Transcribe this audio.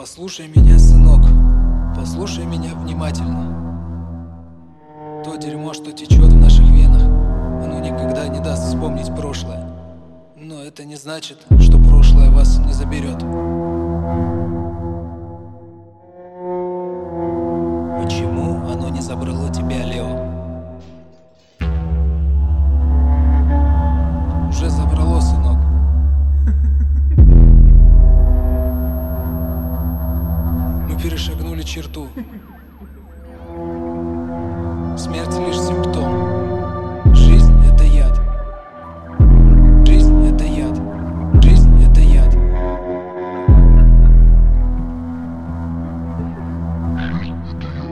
Послушай меня, сынок, послушай меня внимательно. То дерьмо, что течет в наших венах, оно никогда не даст вспомнить прошлое. Но это не значит, что прошлое вас не заберет. Почему оно не забрало тебя, Лео? перешагнули черту. Смерть лишь симптом. Жизнь – это яд. Жизнь – это яд. Жизнь – это яд. Жизнь – это яд.